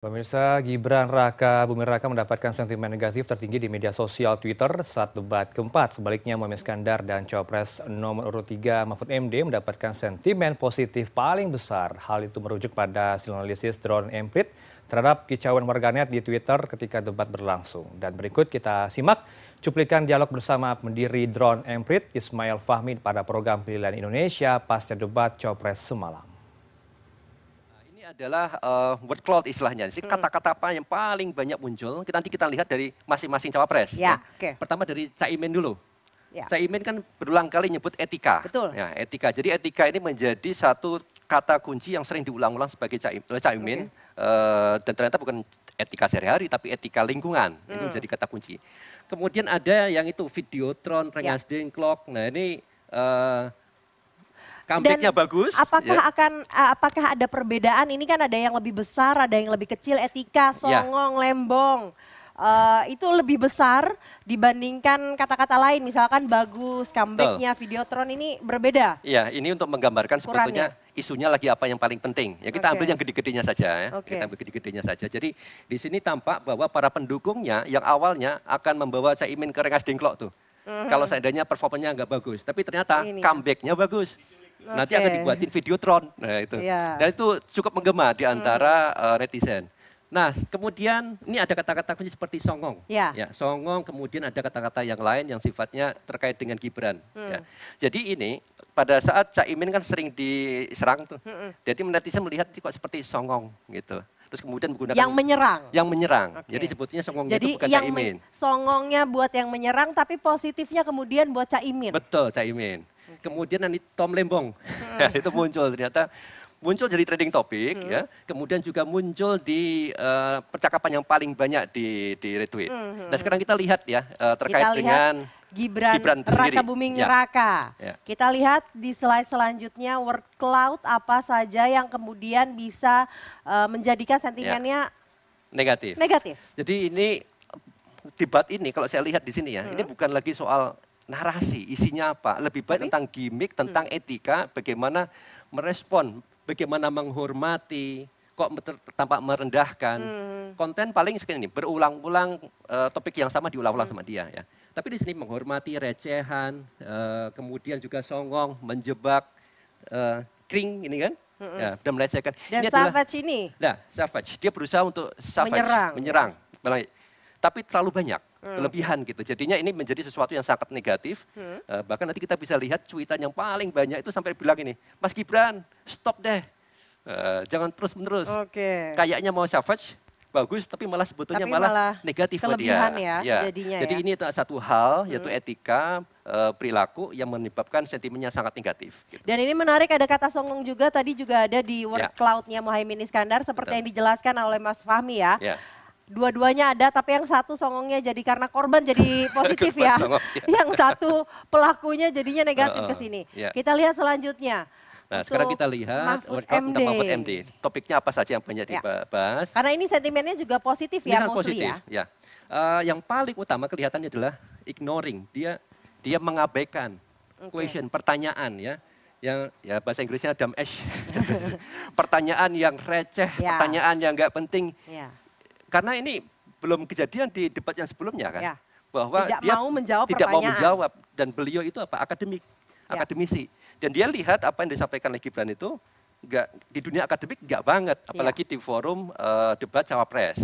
Pemirsa Gibran Raka Buming Raka mendapatkan sentimen negatif tertinggi di media sosial Twitter saat debat keempat. Sebaliknya Muhammad Skandar dan Cawapres nomor urut 3 Mahfud MD mendapatkan sentimen positif paling besar. Hal itu merujuk pada analisis drone emprit terhadap kicauan warganet di Twitter ketika debat berlangsung. Dan berikut kita simak cuplikan dialog bersama pendiri drone emprit Ismail Fahmi pada program pilihan Indonesia pasca debat Cawapres semalam adalah uh, word cloud istilahnya. Jadi hmm. kata-kata apa yang paling banyak muncul, kita nanti kita lihat dari masing-masing cawapres. Ya, ya. Okay. Pertama dari Caimin dulu. Ya. Caimin kan berulang kali nyebut etika. Betul. Ya, etika. Jadi etika ini menjadi satu kata kunci yang sering diulang-ulang sebagai Caimin, okay. uh, dan ternyata bukan etika sehari-hari tapi etika lingkungan. Hmm. Itu menjadi kata kunci. Kemudian ada yang itu videotron, rengas ya. dengklok. Nah, ini uh, comebacknya bagus. Apakah ya. akan apakah ada perbedaan? Ini kan ada yang lebih besar, ada yang lebih kecil. Etika, ya. songong, ya. lembong. Uh, itu lebih besar dibandingkan kata-kata lain misalkan bagus comebacknya videotron ini berbeda. Iya ini untuk menggambarkan sebetulnya isunya lagi apa yang paling penting. Ya kita okay. ambil yang gede-gedenya saja ya. Okay. Kita ambil gede-gedenya saja. Jadi di sini tampak bahwa para pendukungnya yang awalnya akan membawa Caimin ke Rengas Dengklok tuh. Mm -hmm. Kalau seandainya performanya nggak bagus, tapi ternyata comebacknya bagus. Okay. Nanti akan dibuatin videotron. Nah, itu. Yeah. Dan itu cukup menggema di antara hmm. uh, netizen. Nah, kemudian ini ada kata-kata kunci seperti songong. Ya. ya. Songong, kemudian ada kata-kata yang lain yang sifatnya terkait dengan Gibran. Hmm. Ya. Jadi ini pada saat Cak Imin kan sering diserang tuh. Hmm. Jadi netizen melihat kok seperti songong gitu. Terus kemudian menggunakan yang menyerang. Yang menyerang. Okay. Jadi sebetulnya songongnya Jadi itu bukan yang Cak Imin. Songongnya buat yang menyerang tapi positifnya kemudian buat Cak Imin. Betul, Cak Imin. Kemudian nanti Tom Lembong, itu muncul ternyata muncul jadi trending topik hmm. ya. Kemudian juga muncul di uh, percakapan yang paling banyak di di retweet. Hmm. Nah sekarang kita lihat ya uh, terkait kita dengan Gibran, Gibran Raka Buming ya. Raka. Ya. Kita lihat di slide selanjutnya word cloud apa saja yang kemudian bisa uh, menjadikan sentimennya ya. negatif. Negatif. Jadi ini debat ini kalau saya lihat di sini ya, hmm. ini bukan lagi soal narasi, isinya apa. Lebih baik tentang gimmick, tentang hmm. etika, bagaimana merespon, bagaimana menghormati, kok tampak merendahkan. Hmm. Konten paling seperti ini, berulang-ulang uh, topik yang sama diulang-ulang hmm. sama dia ya. Tapi di sini menghormati recehan, uh, kemudian juga songong, menjebak, uh, kring ini kan. Hmm. Ya, dan melecehkan. Dan ini Savage adalah, ini? Nah, Savage. Dia berusaha untuk Savage, menyerang. menyerang. Ya. Tapi terlalu banyak. Kelebihan gitu. Jadinya ini menjadi sesuatu yang sangat negatif. Hmm. Uh, bahkan nanti kita bisa lihat cuitan yang paling banyak itu sampai bilang ini, Mas Gibran, stop deh. Uh, jangan terus-menerus. Okay. Kayaknya mau savage, bagus, tapi malah sebetulnya tapi malah, malah negatif buat dia. ya, ya. jadinya Jadi ya. ini satu hal, yaitu hmm. etika, uh, perilaku yang menyebabkan sentimennya sangat negatif. Gitu. Dan ini menarik ada kata songong juga, tadi juga ada di word ya. cloud-nya Mohaimin Iskandar, seperti Betul. yang dijelaskan oleh Mas Fahmi ya. ya dua-duanya ada tapi yang satu songongnya jadi karena korban jadi positif ya. Songong, ya. Yang satu pelakunya jadinya negatif uh, uh, ke sini. Yeah. Kita lihat selanjutnya. Nah, sekarang kita lihat Mahfud MD. tentang Mahfud MD. Topiknya apa saja yang banyak ya. dibahas? Karena ini sentimennya juga positif ya, Ini positif, ya. ya. Uh, yang paling utama kelihatannya adalah ignoring. Dia dia mengabaikan okay. question, pertanyaan ya yang ya bahasa Inggrisnya dumb ash. pertanyaan yang receh, ya. pertanyaan yang nggak penting. Ya karena ini belum kejadian di debat yang sebelumnya kan. Ya. Bahwa tidak dia mau menjawab tidak mau menjawab dan beliau itu apa akademik, ya. akademisi. Dan dia lihat apa yang disampaikan oleh Gibran itu enggak di dunia akademik enggak banget, apalagi ya. di forum uh, debat cawapres.